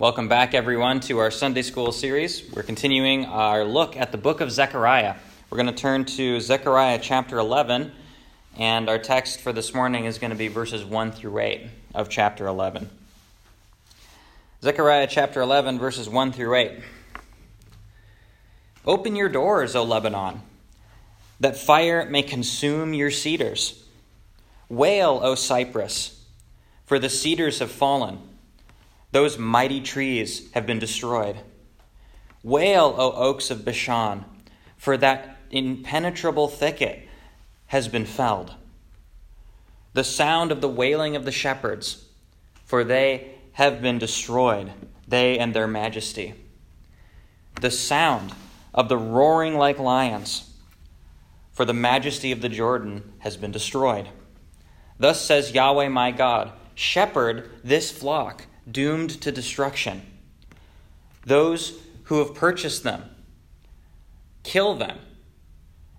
Welcome back, everyone, to our Sunday School series. We're continuing our look at the book of Zechariah. We're going to turn to Zechariah chapter 11, and our text for this morning is going to be verses 1 through 8 of chapter 11. Zechariah chapter 11, verses 1 through 8. Open your doors, O Lebanon, that fire may consume your cedars. Wail, O Cypress, for the cedars have fallen those mighty trees have been destroyed. Wail, O oaks of Bashan, for that impenetrable thicket has been felled. The sound of the wailing of the shepherds, for they have been destroyed, they and their majesty. The sound of the roaring like lions, for the majesty of the Jordan has been destroyed. Thus says Yahweh my God Shepherd this flock doomed to destruction. Those who have purchased them kill them,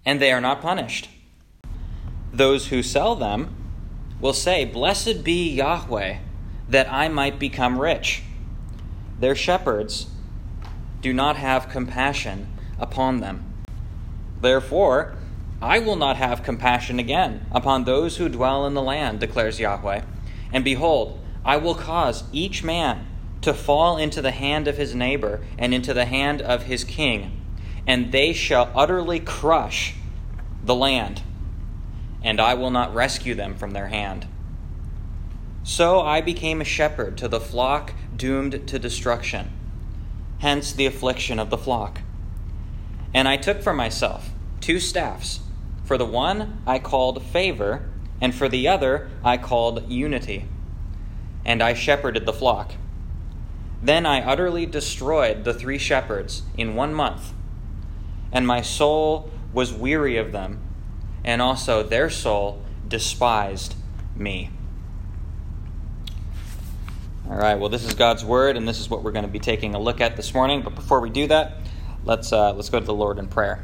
and they are not punished. Those who sell them will say, Blessed be Yahweh, that I might become rich. Their shepherds do not have compassion upon them. Therefore, I will not have compassion again upon those who dwell in the land, declares Yahweh. And behold, I will cause each man to fall into the hand of his neighbor and into the hand of his king, and they shall utterly crush the land, and I will not rescue them from their hand. So I became a shepherd to the flock doomed to destruction, hence the affliction of the flock. And I took for myself two staffs. For the one I called favor, and for the other I called unity and I shepherded the flock. Then I utterly destroyed the three shepherds in one month, and my soul was weary of them, and also their soul despised me. All right, well, this is God's word, and this is what we're going to be taking a look at this morning. But before we do that, let's, uh, let's go to the Lord in prayer.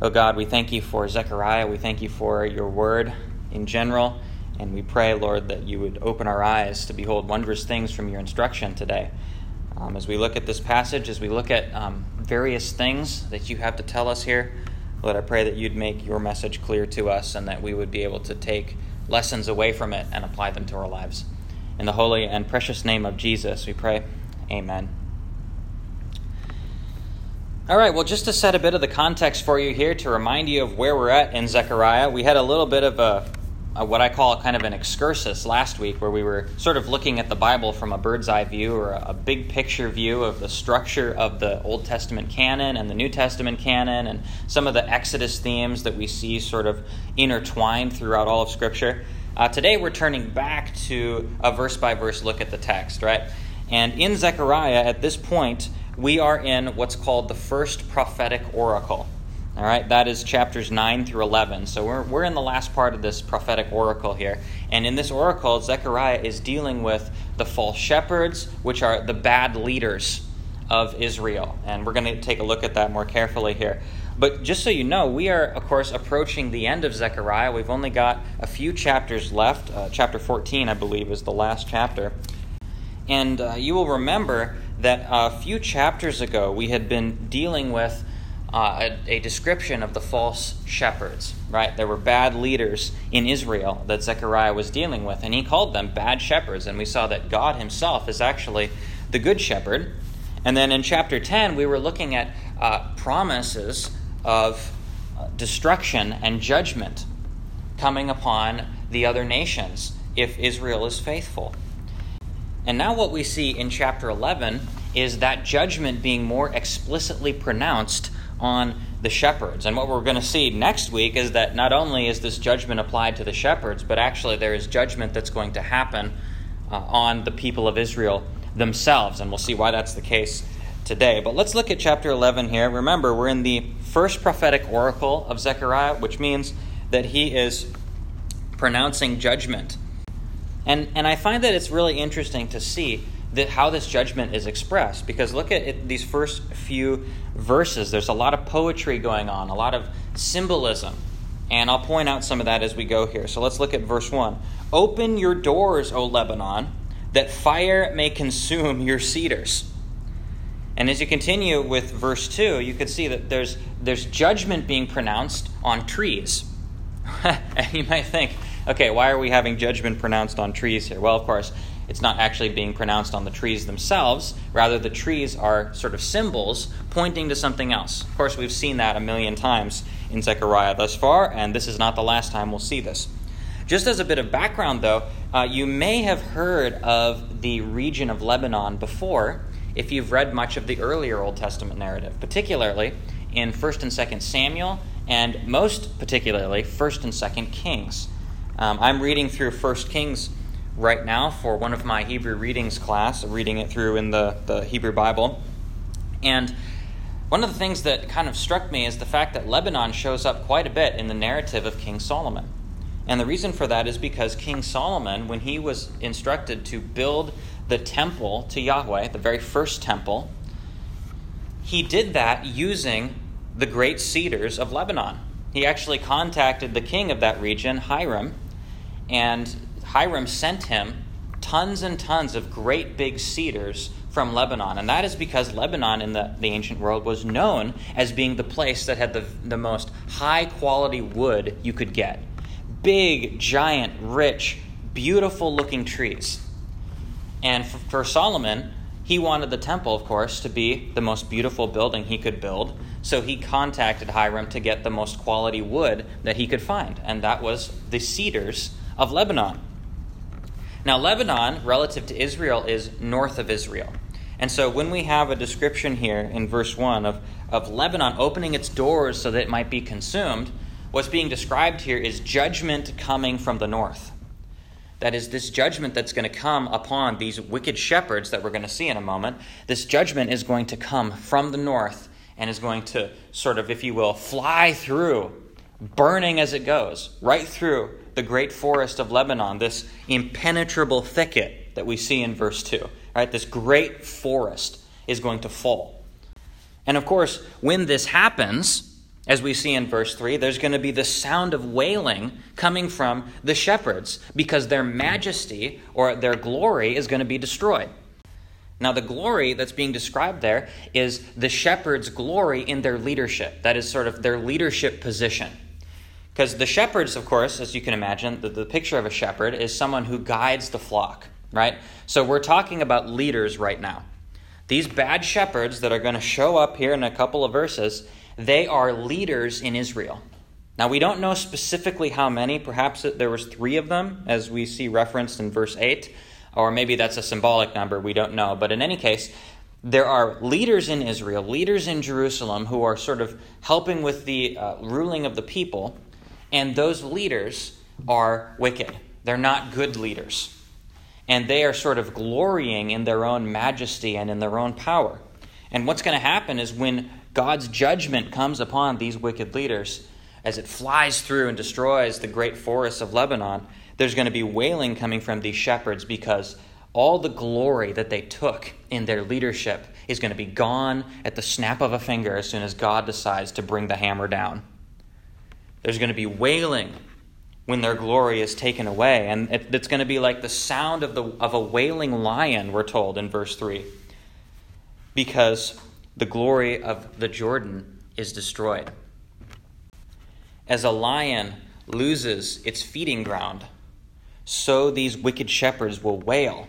Oh God, we thank you for Zechariah. We thank you for your word in general. And we pray, Lord, that you would open our eyes to behold wondrous things from your instruction today. Um, as we look at this passage, as we look at um, various things that you have to tell us here, Lord, I pray that you'd make your message clear to us and that we would be able to take lessons away from it and apply them to our lives. In the holy and precious name of Jesus, we pray. Amen. All right, well, just to set a bit of the context for you here, to remind you of where we're at in Zechariah, we had a little bit of a uh, what I call kind of an excursus last week, where we were sort of looking at the Bible from a bird's eye view or a, a, big picture view of the structure of the Old Testament canon and the New Testament canon and some of the Exodus themes that we see sort of intertwined throughout all of Scripture. Uh, today we're turning back to a verse by verse look at the text, right? And in Zechariah, at this point, we are in what's called the first prophetic oracle. All right, that is chapters 9 through 11. So we're, we're in the last part of this prophetic oracle here. And in this oracle, Zechariah is dealing with the false shepherds, which are the bad leaders of Israel. And we're going to take a look at that more carefully here. But just so you know, we are, of course, approaching the end of Zechariah. We've only got a few chapters left. Uh, chapter 14, I believe, is the last chapter. And uh, you will remember that a few chapters ago, we had been dealing with uh, a, a, description of the false shepherds, right? There were bad leaders in Israel that Zechariah was dealing with, and he called them bad shepherds. And we saw that God himself is actually the good shepherd. And then in chapter 10, we were looking at uh, promises of destruction and judgment coming upon the other nations if Israel is faithful. And now, what we see in chapter 11 is that judgment being more explicitly pronounced on the shepherds. And what we're going to see next week is that not only is this judgment applied to the shepherds, but actually there is judgment that's going to happen uh, on the people of Israel themselves. And we'll see why that's the case today. But let's look at chapter 11 here. Remember, we're in the first prophetic oracle of Zechariah, which means that he is pronouncing judgment. And, and I find that it's really interesting to see that how this judgment is expressed. Because look at it, these first few verses. There's a lot of poetry going on, a lot of symbolism. And I'll point out some of that as we go here. So let's look at verse 1. Open your doors, O Lebanon, that fire may consume your cedars. And as you continue with verse 2, you can see that there's, there's judgment being pronounced on trees. and you might think, okay, why are we having judgment pronounced on trees here? Well, of course, it's not actually being pronounced on the trees themselves. Rather, the trees are sort of symbols pointing to something else. Of course, we've seen that a million times in Zechariah thus far, and this is not the last time we'll see this. Just as a bit of background, though, uh, you may have heard of the region of Lebanon before if you've read much of the earlier Old Testament narrative, particularly in 1st and 2nd Samuel, and most particularly 1st and 2nd Kings. Um, I'm reading through 1st Kings right now for one of my Hebrew readings class, reading it through in the, the Hebrew Bible. And one of the things that kind of struck me is the fact that Lebanon shows up quite a bit in the narrative of King Solomon. And the reason for that is because King Solomon, when he was instructed to build the temple to Yahweh, the very first temple, he did that using the great cedars of Lebanon. He actually contacted the king of that region, Hiram, and Hiram sent him tons and tons of great big cedars from Lebanon. And that is because Lebanon in the, the ancient world was known as being the place that had the, the most high quality wood you could get. Big, giant, rich, beautiful looking trees. And for, for Solomon, he wanted the temple, of course, to be the most beautiful building he could build. So he contacted Hiram to get the most quality wood that he could find. And that was the cedars of Lebanon. Now, Lebanon, relative to Israel, is north of Israel. And so when we have a description here in verse 1 of, of Lebanon opening its doors so that it might be consumed, what's being described here is judgment coming from the north. That is, this judgment that's going to come upon these wicked shepherds that we're going to see in a moment. This judgment is going to come from the north and is going to sort of, if you will, fly through, burning as it goes, right through the great forest of Lebanon, this impenetrable thicket that we see in verse 2. Right? This great forest is going to fall. And of course, when this happens, as we see in verse 3, there's going to be the sound of wailing coming from the shepherds because their majesty or their glory is going to be destroyed. Now, the glory that's being described there is the shepherds' glory in their leadership. That is sort of their leadership position. Because the shepherds, of course, as you can imagine, the, the picture of a shepherd is someone who guides the flock, right? So we're talking about leaders right now. These bad shepherds that are going to show up here in a couple of verses, they are leaders in Israel. Now we don't know specifically how many. Perhaps there was three of them, as we see referenced in verse eight, or maybe that's a symbolic number. We don't know. But in any case, there are leaders in Israel, leaders in Jerusalem, who are sort of helping with the uh, ruling of the people, and those leaders are wicked. They're not good leaders. And they are sort of glorying in their own majesty and in their own power. And what's going to happen is when God's judgment comes upon these wicked leaders, as it flies through and destroys the great forests of Lebanon, there's going to be wailing coming from these shepherds because all the glory that they took in their leadership is going to be gone at the snap of a finger as soon as God decides to bring the hammer down. There's going to be wailing when their glory is taken away. And it, it's going to be like the sound of, the, of a wailing lion, we're told in verse 3, because the glory of the Jordan is destroyed. As a lion loses its feeding ground, so these wicked shepherds will wail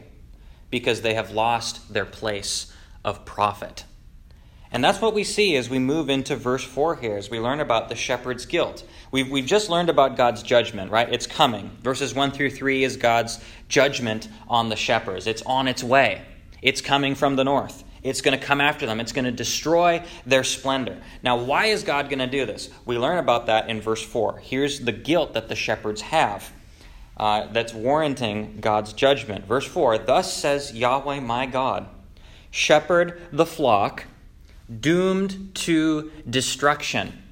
because they have lost their place of profit. And that's what we see as we move into verse 4 here, as we learn about the shepherd's guilt. We've, we've just learned about God's judgment, right? It's coming. Verses 1 through 3 is God's judgment on the shepherds. It's on its way, it's coming from the north. It's going to come after them. It's going to destroy their splendor. Now, why is God going to do this? We learn about that in verse 4. Here's the guilt that the shepherds have uh, that's warranting God's judgment. Verse 4 Thus says Yahweh my God, shepherd the flock doomed to destruction.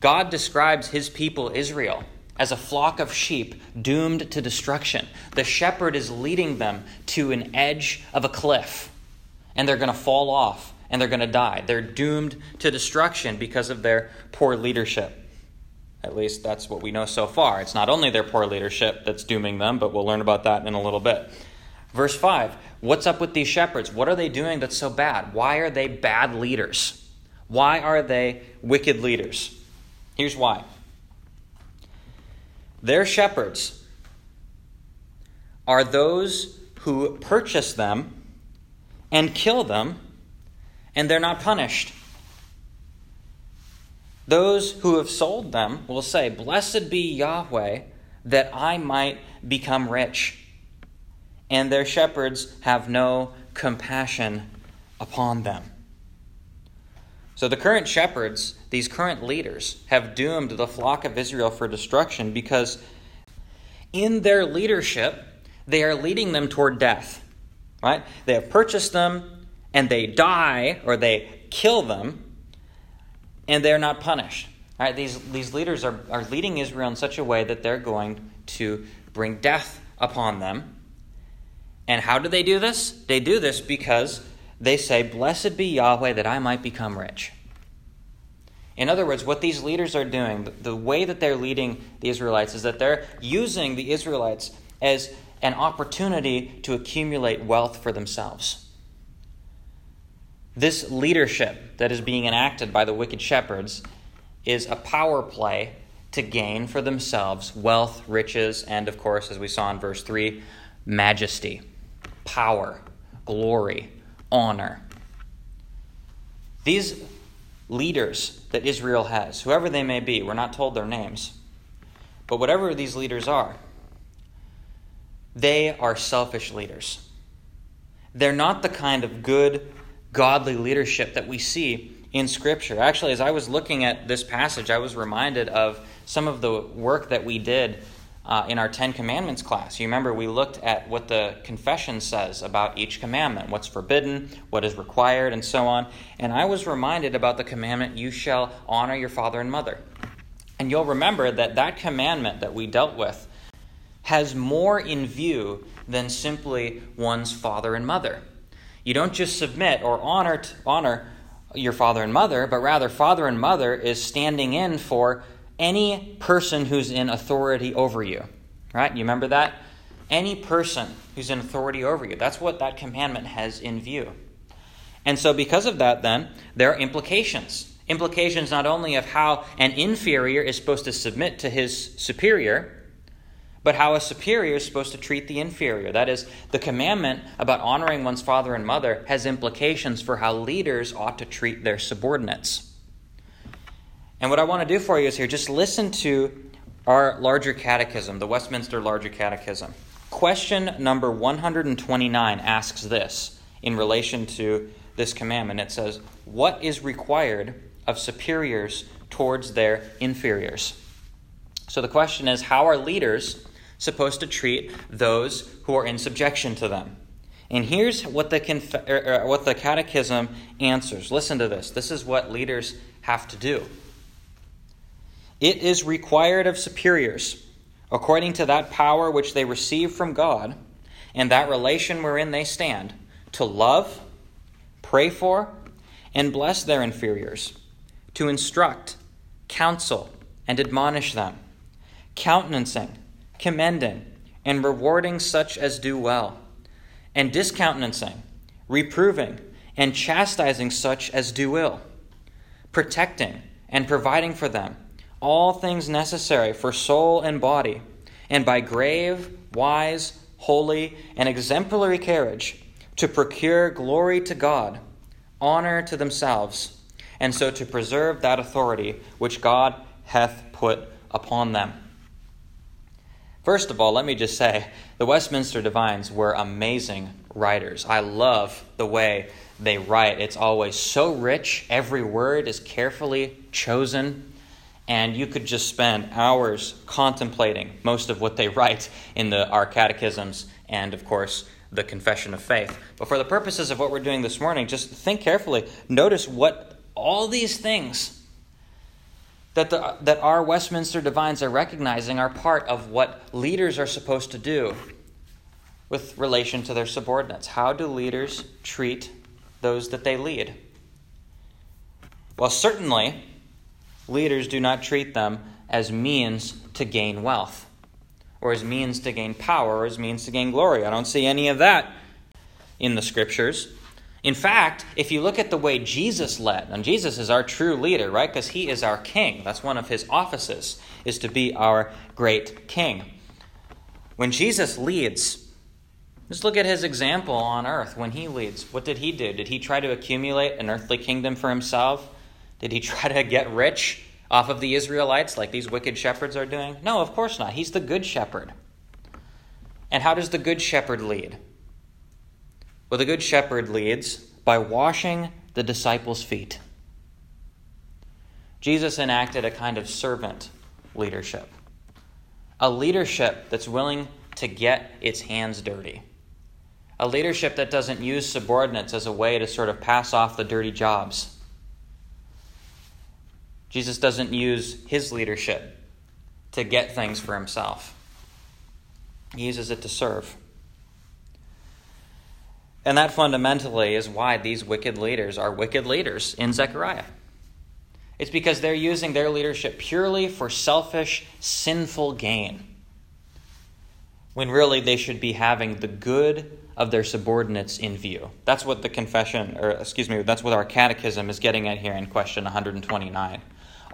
God describes his people, Israel, as a flock of sheep doomed to destruction. The shepherd is leading them to an edge of a cliff, and they're going to fall off and they're going to die. They're doomed to destruction because of their poor leadership. At least that's what we know so far. It's not only their poor leadership that's dooming them, but we'll learn about that in a little bit. Verse 5 What's up with these shepherds? What are they doing that's so bad? Why are they bad leaders? Why are they wicked leaders? Here's why. Their shepherds are those who purchase them and kill them, and they're not punished. Those who have sold them will say, Blessed be Yahweh, that I might become rich. And their shepherds have no compassion upon them. So the current shepherds, these current leaders, have doomed the flock of Israel for destruction because in their leadership, they are leading them toward death. Right? They have purchased them and they die or they kill them and they're not punished. Right? These, these leaders are, are leading Israel in such a way that they're going to bring death upon them. And how do they do this? They do this because they say, Blessed be Yahweh that I might become rich. In other words, what these leaders are doing, the way that they're leading the Israelites, is that they're using the Israelites as an opportunity to accumulate wealth for themselves. This leadership that is being enacted by the wicked shepherds is a power play to gain for themselves wealth, riches, and of course, as we saw in verse 3, majesty, power, glory, honor. These leaders that Israel has, whoever they may be, we're not told their names, but whatever these leaders are, they are selfish leaders. They're not the kind of good, godly leadership that we see in Scripture. Actually, as I was looking at this passage, I was reminded of some of the work that we did uh, in our Ten Commandments class. You remember we looked at what the confession says about each commandment what's forbidden, what is required, and so on. And I was reminded about the commandment, You shall honor your father and mother. And you'll remember that that commandment that we dealt with has more in view than simply one's father and mother. You don't just submit or honor, honor your father and mother, but rather, father and mother is standing in for any person who's in authority over you. Right? You remember that? Any person who's in authority over you. That's what that commandment has in view. And so, because of that, then, there are implications. Implications not only of how an inferior is supposed to submit to his superior, but how a superior is supposed to treat the inferior. That is, the commandment about honoring one's father and mother has implications for how leaders ought to treat their subordinates. And what I want to do for you is here just listen to our larger catechism, the Westminster Larger Catechism. Question number 129 asks this in relation to this commandment. It says, What is required of superiors towards their inferiors? So the question is, how are leaders supposed to treat those who are in subjection to them. And here's what the, conf- er, er, what the catechism answers. Listen to this. This is what leaders have to do. It is required of superiors, according to that power which they receive from God and that relation wherein they stand, to love, pray for, and bless their inferiors, to instruct, counsel, and admonish them, countenancing, commending, and rewarding such as do well, and discountenancing, reproving, and chastising such as do ill, protecting and providing for them all things necessary for soul and body, and by grave, wise, holy, and exemplary carriage to procure glory to God, honor to themselves, and so to preserve that authority which God hath put upon them. First of all, let me just say the Westminster Divines were amazing writers. I love the way they write. It's always so rich, every word is carefully chosen, and you could just spend hours contemplating most of what they write in the, our catechisms and, of course, the Confession of Faith. But for the purposes of what we're doing this morning, just think carefully. Notice what all these things that, the, that our Westminster divines are recognizing are part of what leaders are supposed to do with relation to their subordinates. How do leaders treat those that they lead? Well, certainly, leaders do not treat them as means to gain wealth, or as means to gain power, or as means to gain glory. I don't see any of that in the scriptures. In fact, if you look at the way Jesus led, and Jesus is our true leader, right? Because he is our king. That's one of his offices, is to be our great king. When Jesus leads, just look at his example on earth when he leads. What did he do? Did he try to accumulate an earthly kingdom for himself? Did he try to get rich off of the Israelites like these wicked shepherds are doing? No, of course not. He's the good shepherd. And how does the good shepherd lead? Well, the Good Shepherd leads by washing the disciples' feet. Jesus enacted a kind of servant leadership, a leadership that's willing to get its hands dirty, a leadership that doesn't use subordinates as a way to sort of pass off the dirty jobs. Jesus doesn't use his leadership to get things for himself. He uses it to serve. And that fundamentally is why these wicked leaders are wicked leaders in Zechariah. It's because they're using their leadership purely for selfish, sinful gain. When really they should be having the good of their subordinates in view. That's what the confession, or excuse me, that's what our catechism is getting at here in question 129.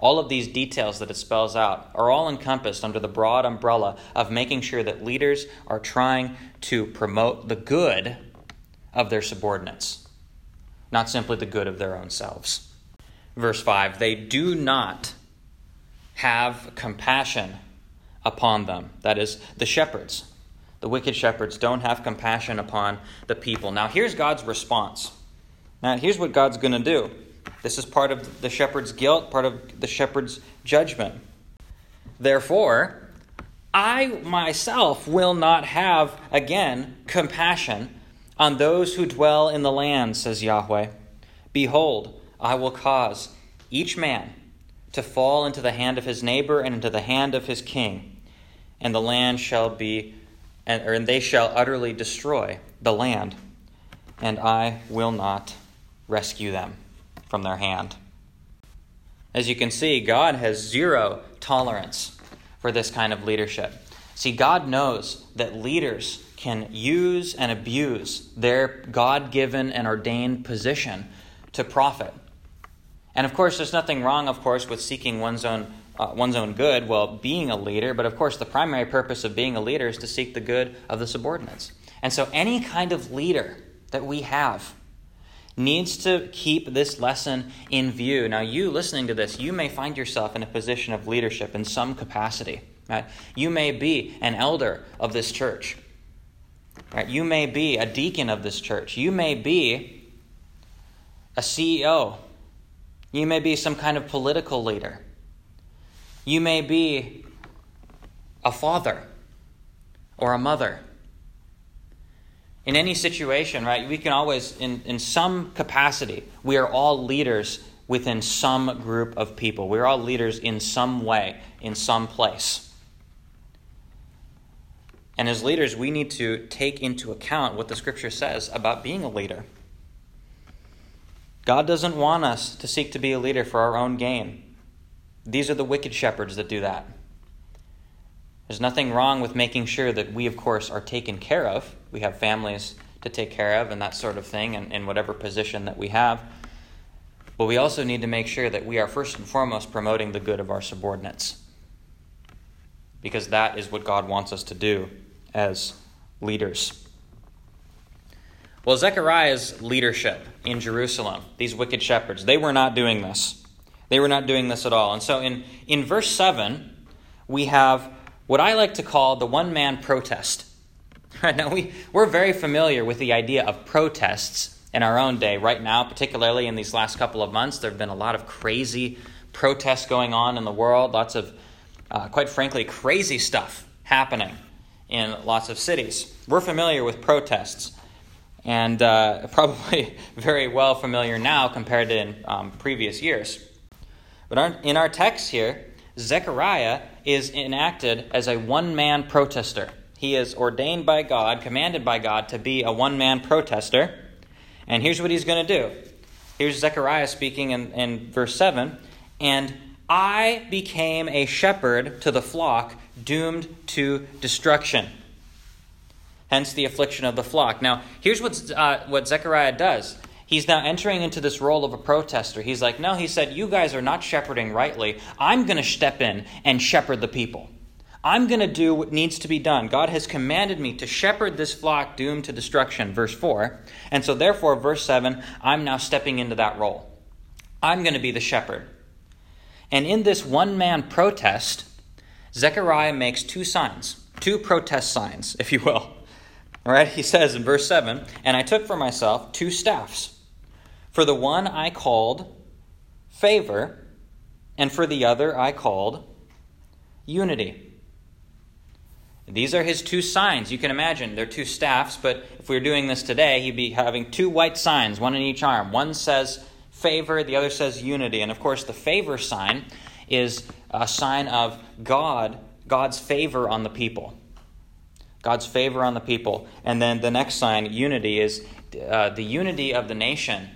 All of these details that it spells out are all encompassed under the broad umbrella of making sure that leaders are trying to promote the good of their subordinates, not simply the good of their own selves. Verse 5 They do not have compassion upon them. That is, the shepherds. The wicked shepherds don't have compassion upon the people. Now, here's God's response. Now, here's what God's going to do. This is part of the shepherd's guilt, part of the shepherd's judgment. Therefore, I myself will not have, again, compassion on those who dwell in the land, says Yahweh. Behold, I will cause each man to fall into the hand of his neighbor and into the hand of his king, and the land shall be, and, or, and they shall utterly destroy the land, and I will not rescue them from their hand. As you can see, God has zero tolerance for this kind of leadership. See, God knows that leaders can use and abuse their God given and ordained position to profit. And of course, there's nothing wrong, of course, with seeking one's own, uh, one's own good while being a leader, but of course, the primary purpose of being a leader is to seek the good of the subordinates. And so, any kind of leader that we have needs to keep this lesson in view. Now, you listening to this, you may find yourself in a position of leadership in some capacity. Right? You may be an elder of this church. Right? You may be a deacon of this church. You may be a CEO. You may be some kind of political leader. You may be a father or a mother. In any situation, right, we can always, in, in some capacity, we are all leaders within some group of people. We're all leaders in some way, in some place. And as leaders, we need to take into account what the scripture says about being a leader. God doesn't want us to seek to be a leader for our own gain. These are the wicked shepherds that do that. There's nothing wrong with making sure that we, of course, are taken care of. We have families to take care of and that sort of thing, and in whatever position that we have. But we also need to make sure that we are first and foremost promoting the good of our subordinates. Because that is what God wants us to do as leaders. Well, Zechariah's leadership in Jerusalem, these wicked shepherds, they were not doing this. They were not doing this at all. And so in, in verse 7, we have what I like to call the one man protest. Right now, we, we're very familiar with the idea of protests in our own day. Right now, particularly in these last couple of months, there have been a lot of crazy protests going on in the world, lots of, uh, quite frankly, crazy stuff happening in lots of cities. We're familiar with protests and uh, probably very well familiar now compared to in um, previous years. But our, in our text here, Zechariah is enacted as a one man protester. He is ordained by God, commanded by God to be a one man protester. And here's what he's going to do. Here's Zechariah speaking in, in verse 7 And I became a shepherd to the flock doomed to destruction. Hence the affliction of the flock. Now, here's what, uh, what Zechariah does. He's now entering into this role of a protester. He's like, No, he said, You guys are not shepherding rightly. I'm going to step in and shepherd the people. I'm going to do what needs to be done. God has commanded me to shepherd this flock doomed to destruction, verse 4. And so, therefore, verse 7, I'm now stepping into that role. I'm going to be the shepherd. And in this one man protest, Zechariah makes two signs, two protest signs, if you will. All right, he says in verse 7 And I took for myself two staffs. For the one I called favor, and for the other I called unity. These are his two signs. You can imagine they're two staffs, but if we were doing this today, he'd be having two white signs, one in each arm. One says favor, the other says unity. And of course, the favor sign is a sign of God, God's favor on the people. God's favor on the people. And then the next sign, unity, is uh, the unity of the nation,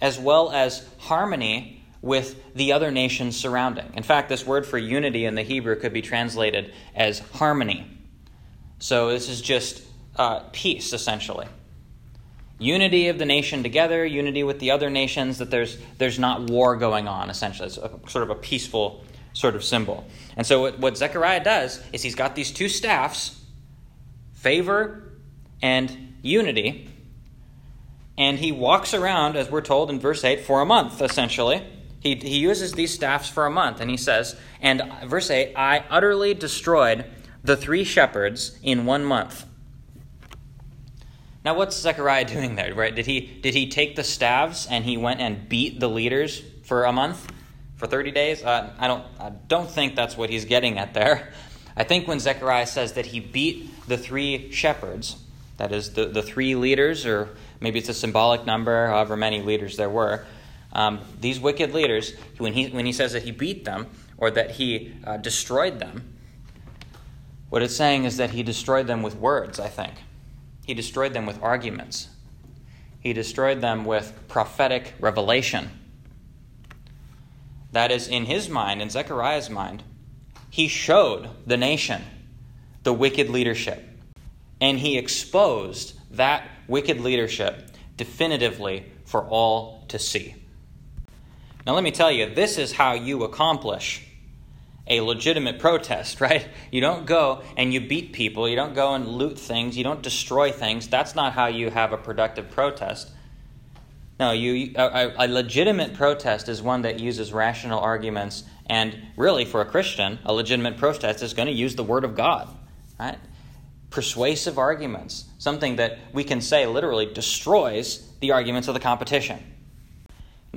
as well as harmony with the other nations surrounding. In fact, this word for unity in the Hebrew could be translated as harmony. So this is just uh, peace, essentially unity of the nation together, unity with the other nations, that there's, there's not war going on, essentially. It's a, sort of a peaceful sort of symbol. And so, what, what Zechariah does is he's got these two staffs favor and unity. And he walks around, as we're told in verse 8, for a month, essentially. He, he uses these staffs for a month, and he says, and verse 8, I utterly destroyed the three shepherds in one month. Now, what's Zechariah doing there? Right? Did he did he take the staves and he went and beat the leaders for a month, for thirty days? Uh, I don't I don't think that's what he's getting at there. I think when Zechariah says that he beat the three shepherds, that is the, the three leaders, or maybe it's a symbolic number, however many leaders there were. Um, these wicked leaders, when he when he says that he beat them or that he uh, destroyed them, what it's saying is that he destroyed them with words. I think he destroyed them with arguments. He destroyed them with prophetic revelation. That is, in his mind, in Zechariah's mind, he showed the nation the wicked leadership. And he exposed that wicked leadership definitively for all to see. Now, let me tell you, this is how you accomplish a legitimate protest, right? You don't go and you beat people, you don't go and loot things, you don't destroy things. That's not how you have a productive protest. No, you, a, a legitimate protest is one that uses rational arguments, and really, for a Christian, a legitimate protest is going to use the Word of God, right? Persuasive arguments, something that we can say literally destroys the arguments of the competition.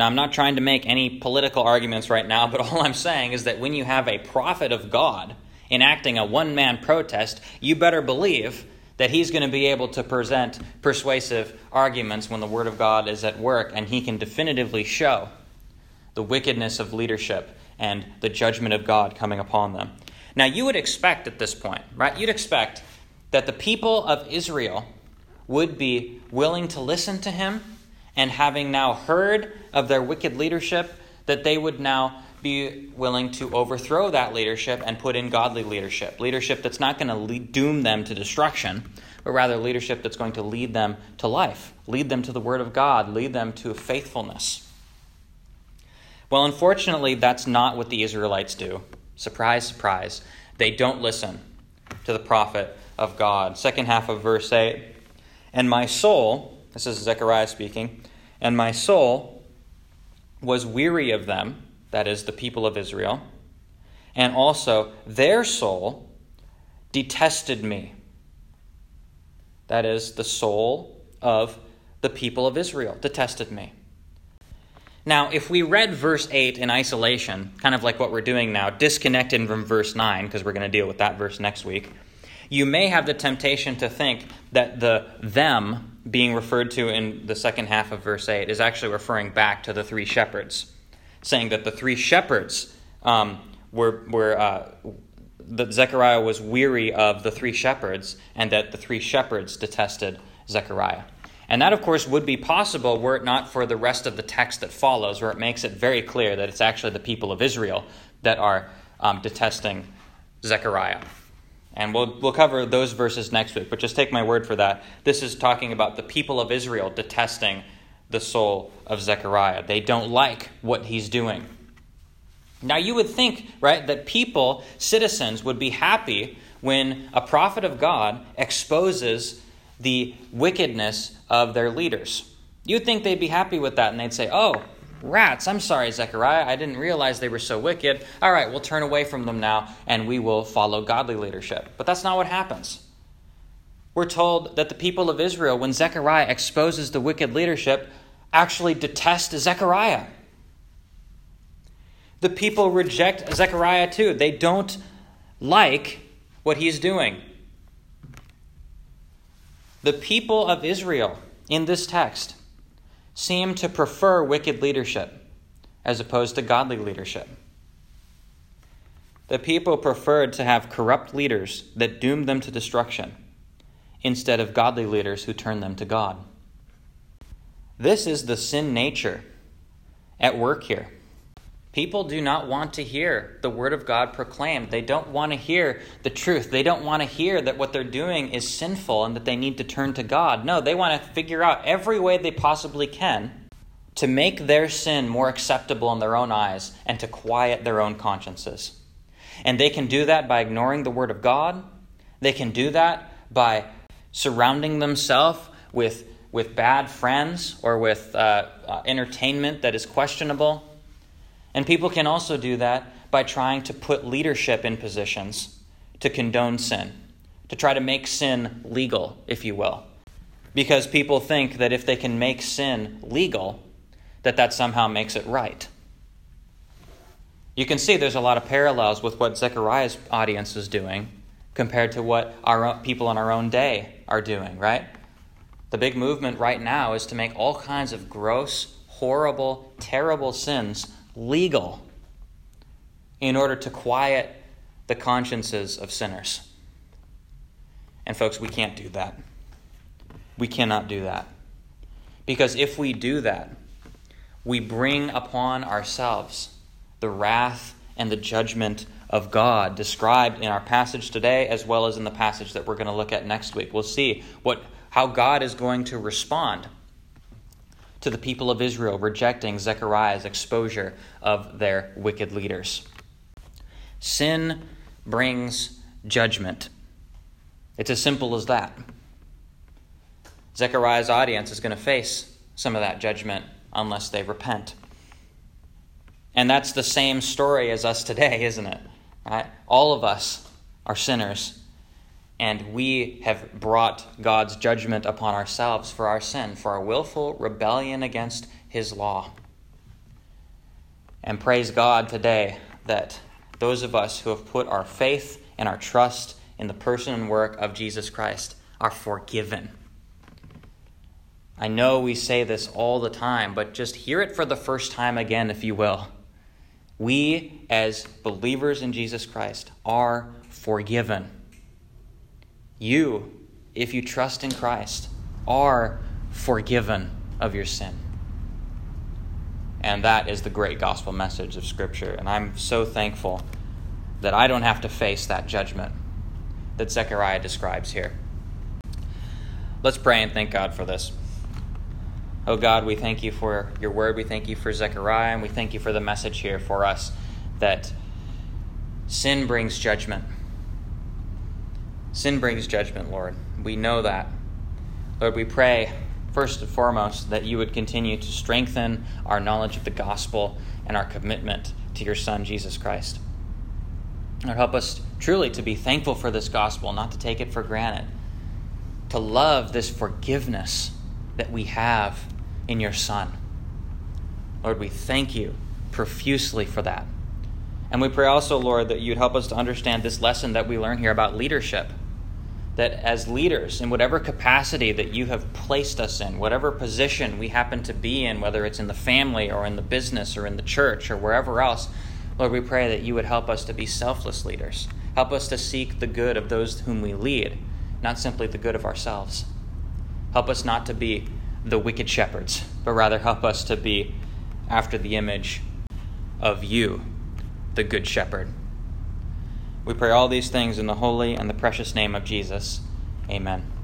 Now, I'm not trying to make any political arguments right now, but all I'm saying is that when you have a prophet of God enacting a one man protest, you better believe that he's going to be able to present persuasive arguments when the Word of God is at work and he can definitively show the wickedness of leadership and the judgment of God coming upon them. Now, you would expect at this point, right? You'd expect that the people of Israel would be willing to listen to him and having now heard of their wicked leadership, that they would now be willing to overthrow that leadership and put in godly leadership. Leadership that's not going to doom them to destruction, but rather leadership that's going to lead them to life, lead them to the Word of God, lead them to faithfulness. Well, unfortunately, that's not what the Israelites do. Surprise, surprise. They don't listen to the prophet of God. Second half of verse 8 And my soul, this is Zechariah speaking, and my soul was weary of them, that is, the people of Israel, and also their soul detested me. That is, the soul of the people of Israel detested me. Now, if we read verse 8 in isolation, kind of like what we're doing now, disconnected from verse 9, because we're going to deal with that verse next week, you may have the temptation to think that the them being referred to in the second half of verse 8 is actually referring back to the three shepherds, saying that the three shepherds um, were, were uh, that Zechariah was weary of the three shepherds, and that the three shepherds detested Zechariah. And that, of course, would be possible were it not for the rest of the text that follows, where it makes it very clear that it's actually the people of Israel that are um, detesting Zechariah. And we'll, we'll cover those verses next week, but just take my word for that. This is talking about the people of Israel detesting the soul of Zechariah. They don't like what he's doing. Now, you would think, right, that people, citizens, would be happy when a prophet of God exposes the wickedness of their leaders. You'd think they'd be happy with that and they'd say, Oh, rats, I'm sorry, Zechariah. I didn't realize they were so wicked. All right, we'll turn away from them now and we will follow godly leadership. But that's not what happens. We're told that the people of Israel, when Zechariah exposes the wicked leadership, actually detest Zechariah. The people reject Zechariah too. They don't like what he's doing. The people of Israel in this text seem to prefer wicked leadership as opposed to godly leadership. The people preferred to have corrupt leaders that doomed them to destruction instead of godly leaders who turned them to God. This is the sin nature at work here. People do not want to hear the Word of God proclaimed. They don't want to hear the truth. They don't want to hear that what they're doing is sinful and that they need to turn to God. No, they want to figure out every way they possibly can to make their sin more acceptable in their own eyes and to quiet their own consciences. And they can do that by ignoring the Word of God. They can do that by surrounding themselves with, with bad friends or with uh, uh, entertainment that is questionable and people can also do that by trying to put leadership in positions to condone sin, to try to make sin legal, if you will. Because people think that if they can make sin legal, that that somehow makes it right. You can see there's a lot of parallels with what Zechariah's audience is doing compared to what our people in our own day are doing, right? The big movement right now is to make all kinds of gross, horrible, terrible sins legal in order to quiet the consciences of sinners. And, folks, we can't do that. We cannot do that. Because if we do that, we bring upon ourselves the wrath and the judgment of God described in our passage today as well as in the passage that we're going to look at next week. We'll see what how God is going to respond to the people of Israel, rejecting Zechariah's exposure of their wicked leaders. Sin brings judgment. It's as simple as that. Zechariah's audience is going to face some of that judgment unless they repent. And that's the same story as us today, isn't it? All of us are sinners and we have brought God's judgment upon ourselves for our sin, for our willful rebellion against His law. And praise God today that those of us who have put our faith and our trust in the person and work of Jesus Christ are forgiven. I know we say this all the time, but just hear it for the first time again, if you will. We, as believers in Jesus Christ, are forgiven. You, if you trust in Christ, are forgiven of your sin. And that is the great gospel message of Scripture. And I'm so thankful that I don't have to face that judgment that Zechariah describes here. Let's pray and thank God for this. Oh God, we thank you for your word. We thank you for Zechariah, and we thank you for the message here for us that sin brings judgment. Sin brings judgment, Lord. We know that. Lord, we pray first and foremost that you would continue to strengthen our knowledge of the gospel and our commitment to your Son, Jesus Christ. Lord, help us truly to be thankful for this gospel, not to take it for granted, to love this forgiveness that we have in your Son. Lord, we thank you profusely for that. And we pray also, Lord, that you'd help us to understand this lesson that we learn here about leadership that as leaders, in whatever capacity that you have placed us in, whatever position we happen to be in, whether it's in the family or in the business or in the church or wherever else, Lord, we pray that you would help us to be selfless leaders. Help us to seek the good of those whom we lead, not simply the good of ourselves. Help us not to be the wicked shepherds, but rather help us to be after the image of you, the Good Shepherd. We pray all these things in the holy and the precious name of Jesus. Amen.